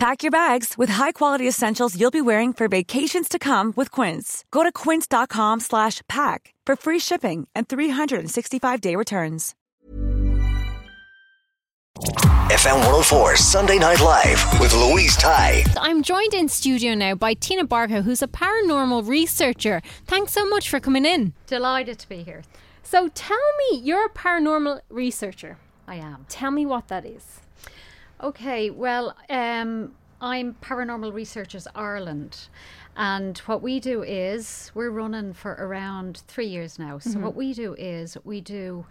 Pack your bags with high-quality essentials you'll be wearing for vacations to come with Quince. Go to quince.com slash pack for free shipping and 365-day returns. FM 104 Sunday Night Live with Louise Ty. I'm joined in studio now by Tina Barker, who's a paranormal researcher. Thanks so much for coming in. Delighted to be here. So tell me, you're a paranormal researcher. I am. Tell me what that is. Okay, well, um, I'm Paranormal Researchers Ireland. And what we do is, we're running for around three years now. So, what we do is, we do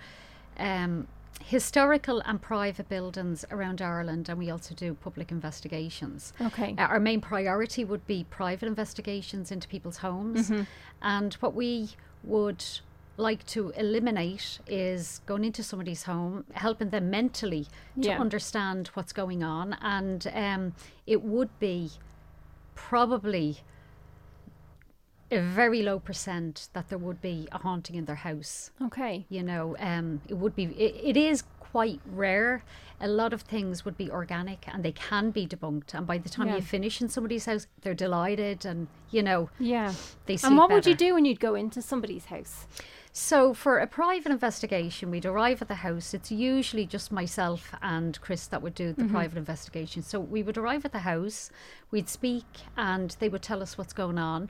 um, historical and private buildings around Ireland, and we also do public investigations. Okay. Uh, our main priority would be private investigations into people's homes. And what we would like to eliminate is going into somebody's home, helping them mentally to Yeah. understand what's going on. And um, it would be probably a very low percent that there would be a haunting in their house Okay. you know um it would be it, it is quite rare a lot of things would be organic and they can be debunked and by the time Yeah. you finish in somebody's house they're delighted and you know Yeah. they And what would you do when you'd go into somebody's house? So for a private investigation we'd arrive at the house. It's usually just myself and chris that would do the private investigation. So we would arrive at the house we'd speak and they would tell us what's going on.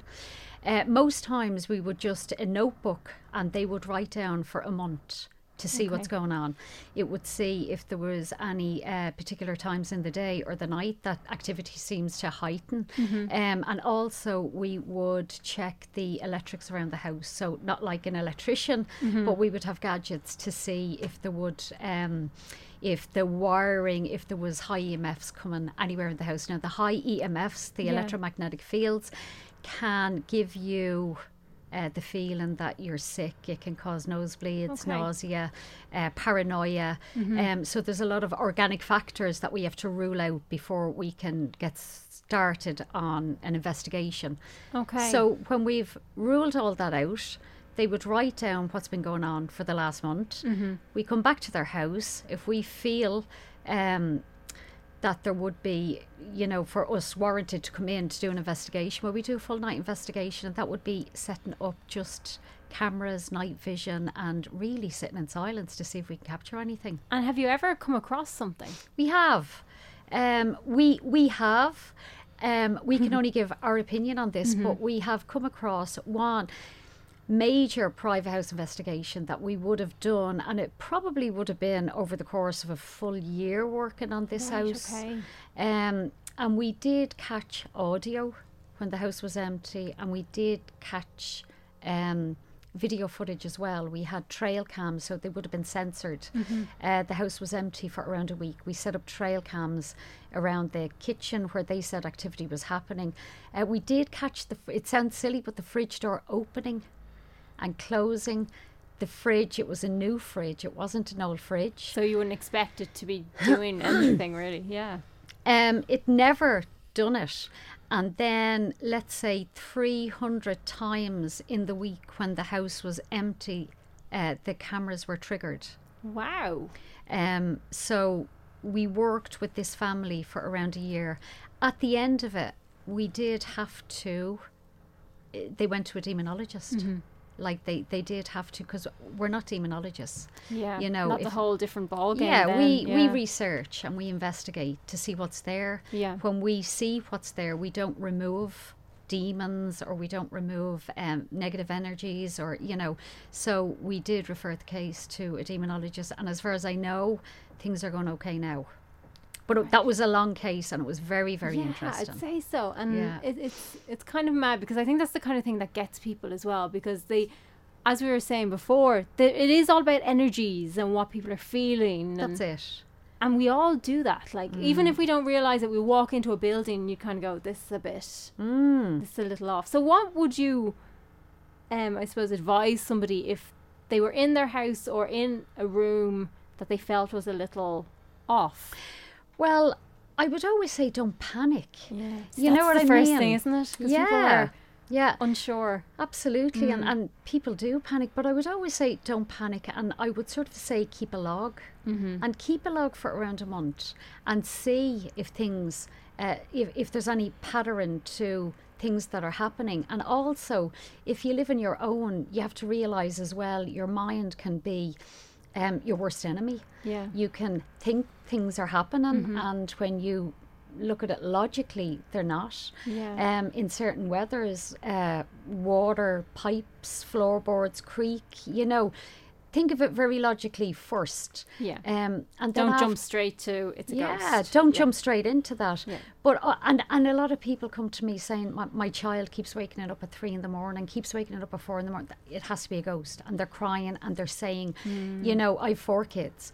Uh, most times we would just a notebook and they would write down for a month to see what's going on. It would see if there was any uh, particular times in the day or the night that activity seems to heighten. Um, and also, we would check the electrics around the house. So, not like an electrician, but we would have gadgets to see if there would. Um, if the wiring, if there was high EMFs coming anywhere in the house. Now, the high EMFs, the Yeah. electromagnetic fields, can give you uh, the feeling that you're sick. It can cause nosebleeds, Okay. nausea, uh, paranoia. Um, so there's a lot of organic factors that we have to rule out before we can get started on an investigation. Okay. So when we've ruled all that out, they would write down what's been going on for the last month. We come back to their house if we feel. Um, that there would be, you know, for us warranted to come in to do an investigation. Well, we do a full night investigation, and that would be setting up just cameras, night vision, and really sitting in silence to see if we can capture anything. And have you ever come across something? We have, um, we we have. Um, we can only give our opinion on this, but we have come across one major private house investigation that we would have done, and it probably would have been over the course of a full year working on this Right, house. okay. Um, and we did catch audio when the house was empty, and we did catch um, video footage as well. We had trail cams, so they would have been censored. Uh, the house was empty for around a week. We set up trail cams around the kitchen where they said activity was happening. Uh, we did catch the. It sounds silly, but the fridge door opening and closing. The fridge, it was a new fridge. It wasn't an old fridge. So you wouldn't expect it to be doing anything, really? Yeah. Um, it never done it. And then, let's say, 300 times in the week when the house was empty, uh, the cameras were triggered. Wow. Um, so we worked with this family for around a year. At the end of it, we did have to, eh, they went to a demonologist. Mm-hmm. Like they, they did have to, because we're not demonologists. Yeah. You know, not the whole different ball game. Yeah, then, we, we research and we investigate to see what's there. Yeah. When we see what's there, we don't remove demons or we don't remove um, negative energies or, you know. So we did refer the case to a demonologist. And as far as I know, things are going okay now. But that was a long case and it was very, very yeah, interesting. I'd say so. And Yeah. it, it's it's kind of mad because I think that's the kind of thing that gets people as well because they, as we were saying before, the, it is all about energies and what people are feeling. That's it. And we all do that. Like even Mm. if we don't realize it, we walk into a building and you kind of go, "This is a bit, Mm. this is a little off." So what would you, um, I suppose, advise somebody if they were in their house or in a room that they felt was a little off. Well, I would always say don't panic. Yeah, You know what the I first mean? thing, isn't it? Yeah. are Yeah. unsure. Absolutely, and, and people do panic, but I would always say don't panic, and I would sort of say keep a log, and keep a log for around a month, and see if things, uh, if if there's any pattern to things that are happening, and also if you live in your own, you have to realize as well your mind can be. Um, your worst enemy. Yeah. You can think things are happening, and when you look at it logically, they're not. Yeah. Um, in certain weathers, uh, water, pipes, floorboards, creak, you know, think of it very logically first. Yeah. Um, and Don't jump straight to it's a ghost. yeah, ghost. don't jump straight into that. Yeah. But uh, and and a lot of people come to me saying my, my child keeps waking it up at three in the morning, keeps waking it up at four in the morning. It has to be a ghost, and they're crying and they're saying, Hmm. you know, I've four kids.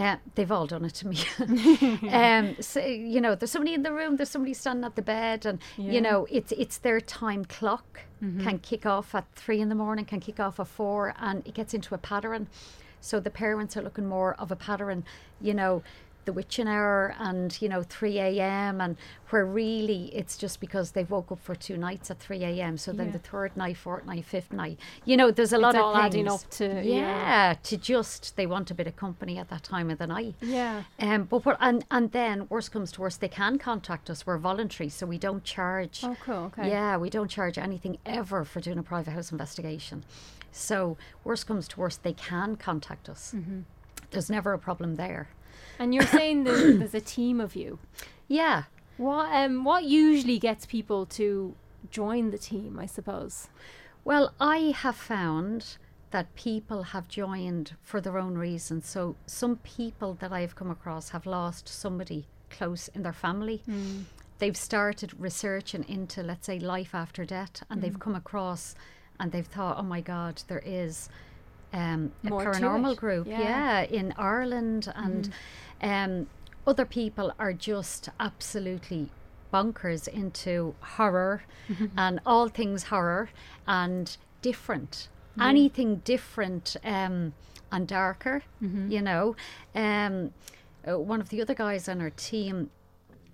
Uh, they've all done it to me. um, so, you know, there's somebody in the room, there's somebody standing at the bed, and you know, it's it's their time clock Mm-hmm. can kick off at three in the morning, can kick off at four, and it gets into a pattern. So the parents are looking more of a pattern, you know, the witching hour and, you know, 3 a.m. and where really it's just because they woke up for two nights at 3 a.m. So then Yeah. the third night, fourth night, fifth night, you know, there's a lot all of adding things. up to- yeah, yeah. to just, they want a bit of company at that time of the night. Yeah. Um, but what, and and then worst comes to worst, they can contact us. We're voluntary, so we don't charge. Oh, cool. Okay. Yeah, we don't charge anything ever for doing a private house investigation. So worst comes to worst, they can contact us. Mm-hmm. There's never a problem there. And you're saying there's, there's a team of you. Yeah. What um what usually gets people to join the team? I suppose. Well, I have found that people have joined for their own reasons. So some people that I've come across have lost somebody close in their family. They've started researching into, let's say, life after death, and they've come across and they've thought, oh my God, there is um, a paranormal group, Yeah. yeah, in Ireland, and um, other people are just absolutely bonkers into horror and all things horror and different. Anything different um, and darker, you know. Um, uh, one of the other guys on our team,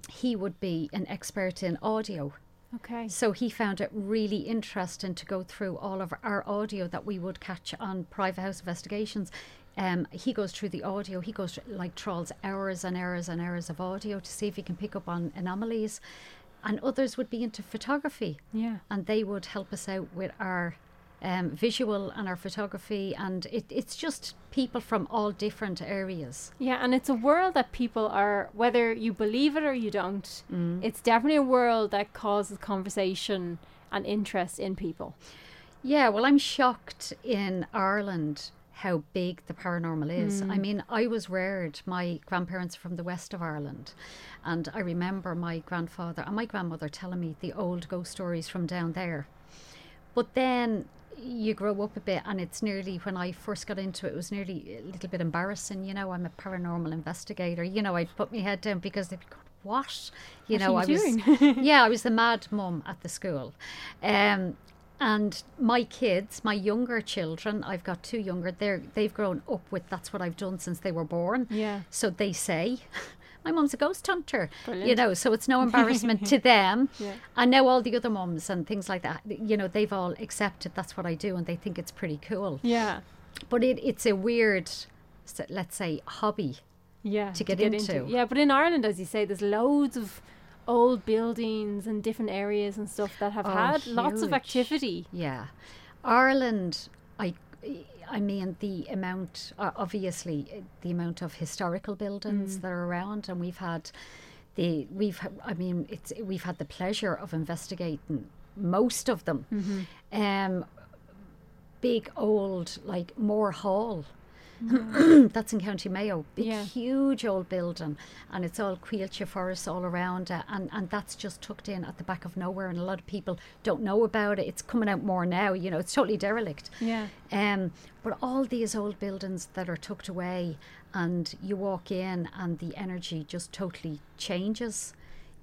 he would be an expert in audio. Okay. So he found it really interesting to go through all of our audio that we would catch on private house investigations. Um, he goes through the audio. He goes through, like trawls hours and hours and hours of audio to see if he can pick up on anomalies. And others would be into photography, Yeah. and they would help us out with our um, visual and our photography. And it, it's just people from all different areas. Yeah, and it's a world that people are, whether you believe it or you don't, Mm. it's definitely a world that causes conversation and interest in people. Yeah, well, I'm shocked in Ireland how big the paranormal is. I mean, I was reared, my grandparents are from the west of Ireland, and I remember my grandfather and my grandmother telling me the old ghost stories from down there. But then you grow up a bit, and it's nearly when I first got into it, it was nearly a little bit embarrassing. You know, I'm a paranormal investigator. You know, I'd put my head down because they'd be going, what? You What know, are I you was yeah, I was the mad mum at the school. Um, and my kids, my younger children, I've got two younger, they're they've grown up with that's what I've done since they were born. Yeah. So they say, My mum's a ghost hunter. You know, so it's no embarrassment to them. Yeah. And now all the other mums and things like that, you know, they've all accepted that's what I do and they think it's pretty cool. Yeah. But it, it's a weird let's say hobby. Yeah. to get into. Yeah, but in Ireland, as you say, there's loads of old buildings and different areas and stuff that have Oh, had lots of activity. Yeah, Ireland. I, I mean the amount. Uh, obviously, the amount of historical buildings that are around, and we've had the we've. I mean, it's we've had the pleasure of investigating most of them. Um, big old like Moore Hall. That's in County Mayo. Big, Yeah. huge old building, and it's all Coillte forest all around it, and and that's just tucked in at the back of nowhere, and a lot of people don't know about it. It's coming out more now. You know, it's totally derelict. Yeah. Um, but all these old buildings that are tucked away, and you walk in, and the energy just totally changes.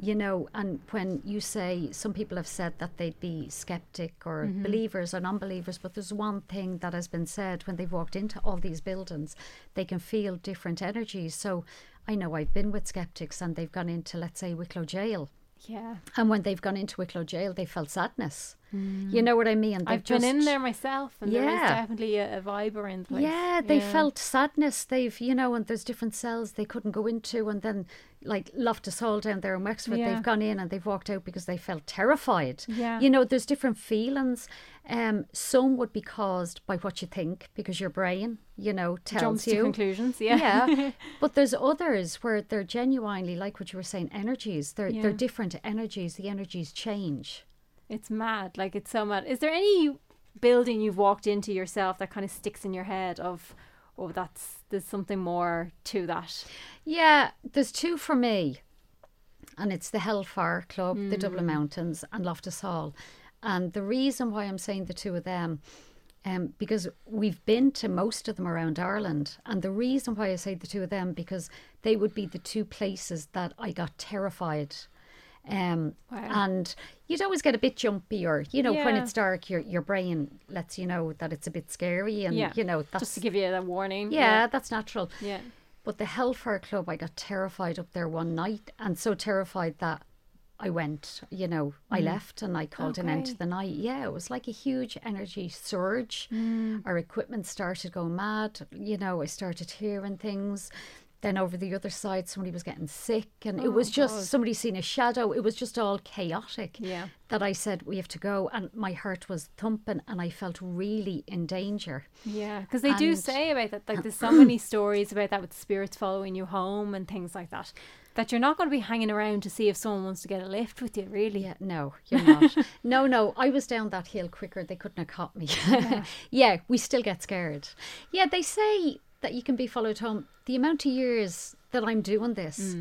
You know, and when you say some people have said that they'd be skeptic or mm-hmm. believers or non believers, but there's one thing that has been said when they've walked into all these buildings, they can feel different energies. So I know I've been with skeptics and they've gone into, let's say, Wicklow Jail. Yeah. And when they've gone into Wicklow Jail, they felt sadness. You know what I mean? They've I've been in there myself, and there is Yeah. definitely a, a vibe around the place. Yeah, they felt sadness. They've, you know, and there's different cells they couldn't go into. And then, like Loftus Hall down there in Wexford, Yeah. they've gone in and they've walked out because they felt terrified. Yeah. You know, there's different feelings. Um, some would be caused by what you think because your brain, you know, tells jumps you. to conclusions. Yeah. Yeah, but there's others where they're genuinely like what you were saying, energies. They're they're different energies. The energies change. It's mad. Like it's so mad. Is there any building you've walked into yourself that kind of sticks in your head of, oh, that's there's something more to that? Yeah, there's two for me, and it's the Hellfire Club, the Dublin Mountains, and Loftus Hall. And the reason why I'm saying the two of them, um, because we've been to most of them around Ireland, and the reason why I say the two of them because they would be the two places that I got terrified. Um, Wow. And you'd always get a bit jumpy, or you know, when it's dark, your your brain lets you know that it's a bit scary, and yeah. you know that's just to give you that warning. yeah, that's natural. Yeah. But the Hellfire Club, I got terrified up there one night, and so terrified that I went. You know, I left and I called an end to the night. Yeah, it was like a huge energy surge. Our equipment started going mad. You know, I started hearing things. Then over the other side, somebody was getting sick, and it oh, was just somebody seen a shadow. It was just all chaotic. Yeah. That I said we have to go, and my heart was thumping, and I felt really in danger. Yeah, because they do say about that. Like, there's so many stories about that with spirits following you home and things like that. That you're not going to be hanging around to see if someone wants to get a lift with you, really. Yeah, no, you're not. no, no, I was down that hill quicker. They couldn't have caught me. Yeah. we still get scared. Yeah, they say that you can be followed home. The amount of years that I'm doing this,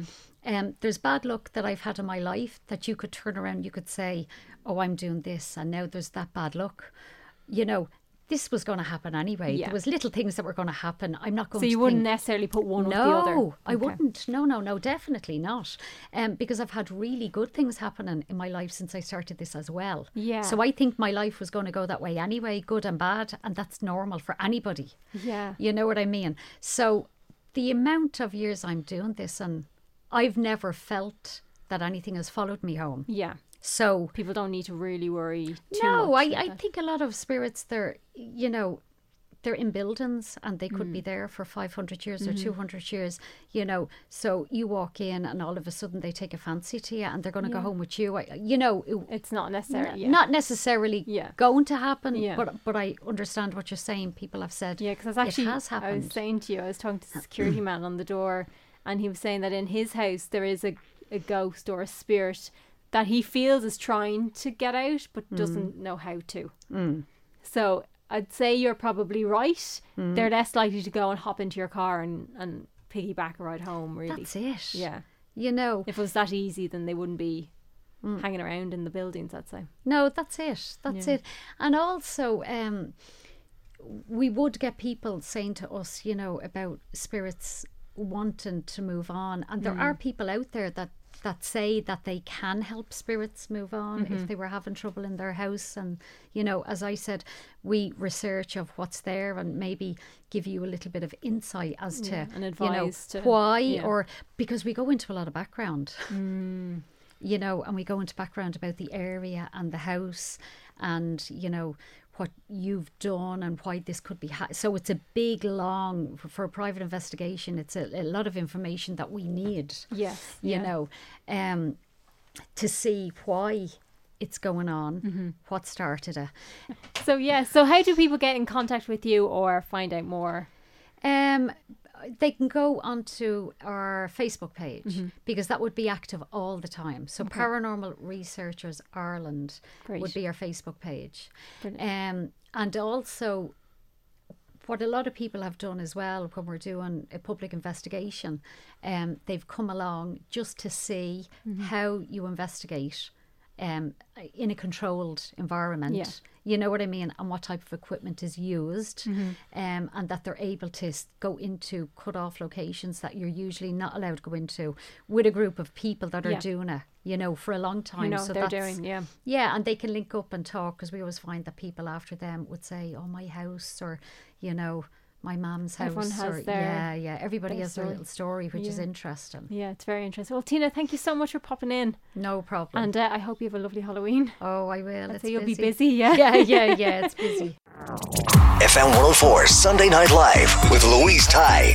um, there's bad luck that I've had in my life that you could turn around, you could say, "Oh, I'm doing this," and now there's that bad luck. You know, this was going to happen anyway. Yeah. There was little things that were going to happen. I'm not going So to you wouldn't think, necessarily put one with no, the other. No, I Okay. wouldn't. No, no, no, definitely not. Um, because I've had really good things happening in my life since I started this as well. Yeah. So I think my life was going to go that way anyway, good and bad, and that's normal for anybody. Yeah. You know what I mean? So the amount of years I'm doing this, and I've never felt that anything has followed me home. Yeah. So People don't need to really worry too no, much. I, I that. think a lot of spirits they're you know they're in buildings and they could be mm. there for 500 years or mm-hmm. 200 years you know so you walk in and all of a sudden they take a fancy to you and they're going to go home with you I, you know it- It's not necessarily. n- not necessarily Yeah. going to happen Yeah. but but I understand what you're saying people have said Yeah, because actually, it has I was saying to you, I was talking to the security man on the door, and he was saying that in his house there is a, a ghost or a spirit that he feels is trying to get out but Mm. doesn't know how to. So I'd say you're probably right. Mm. They're less likely to go and hop into your car and, and piggyback a ride home, really. that's it Yeah. you know If it was that easy, then they wouldn't be Mm. hanging around in the buildings, I'd say. No, that's it. That's Yeah. it. And also, um, we would get people saying to us, you know, about spirits wanting to move on, and there are people out there that that say that they can help spirits move on if mm-hmm. they were having trouble in their house. And you know as i said we research of what's there and maybe give you a little bit of insight as to Yeah, and you know to- why yeah. or because we go into a lot of background. Mm. You know, and we go into background about the area and the house and, you know, what you've done and why this could be. Ha- so it's a big, long, for, for a private investigation, it's a, a lot of information that we need, Yes. you know, um, to see why it's going on, what started it. So, yeah. So, how do people get in contact with you or find out more? Um, they can go onto our Facebook page because that would be active all the time. So Paranormal Researchers Ireland Great. would be our Facebook page. Um, and also what a lot of people have done as well when we're doing a public investigation, um, they've come along just to see Mm-hmm. how you investigate um, in a controlled environment. Yeah. You know what I mean? And what type of equipment is used, Mm-hmm. um, and that they're able to go into cut off locations that you're usually not allowed to go into with a group of people that are Yeah. doing it you know, for a long time. You know so they're doing, yeah. Yeah, and they can link up and talk because we always find that people after them would say, "Oh, my house," or you know, "My mum's house." Everyone has or, their- yeah, yeah. Everybody has their story. little story, which is interesting. Yeah, it's very interesting. Well, Tina, thank you so much for popping in, No problem. and uh, I hope you have a lovely Halloween. oh, I will. I'd it's say you'll busy. be busy. Yeah. yeah, yeah, yeah. It's busy. FM 104 Sunday Night Live with Louise Ty.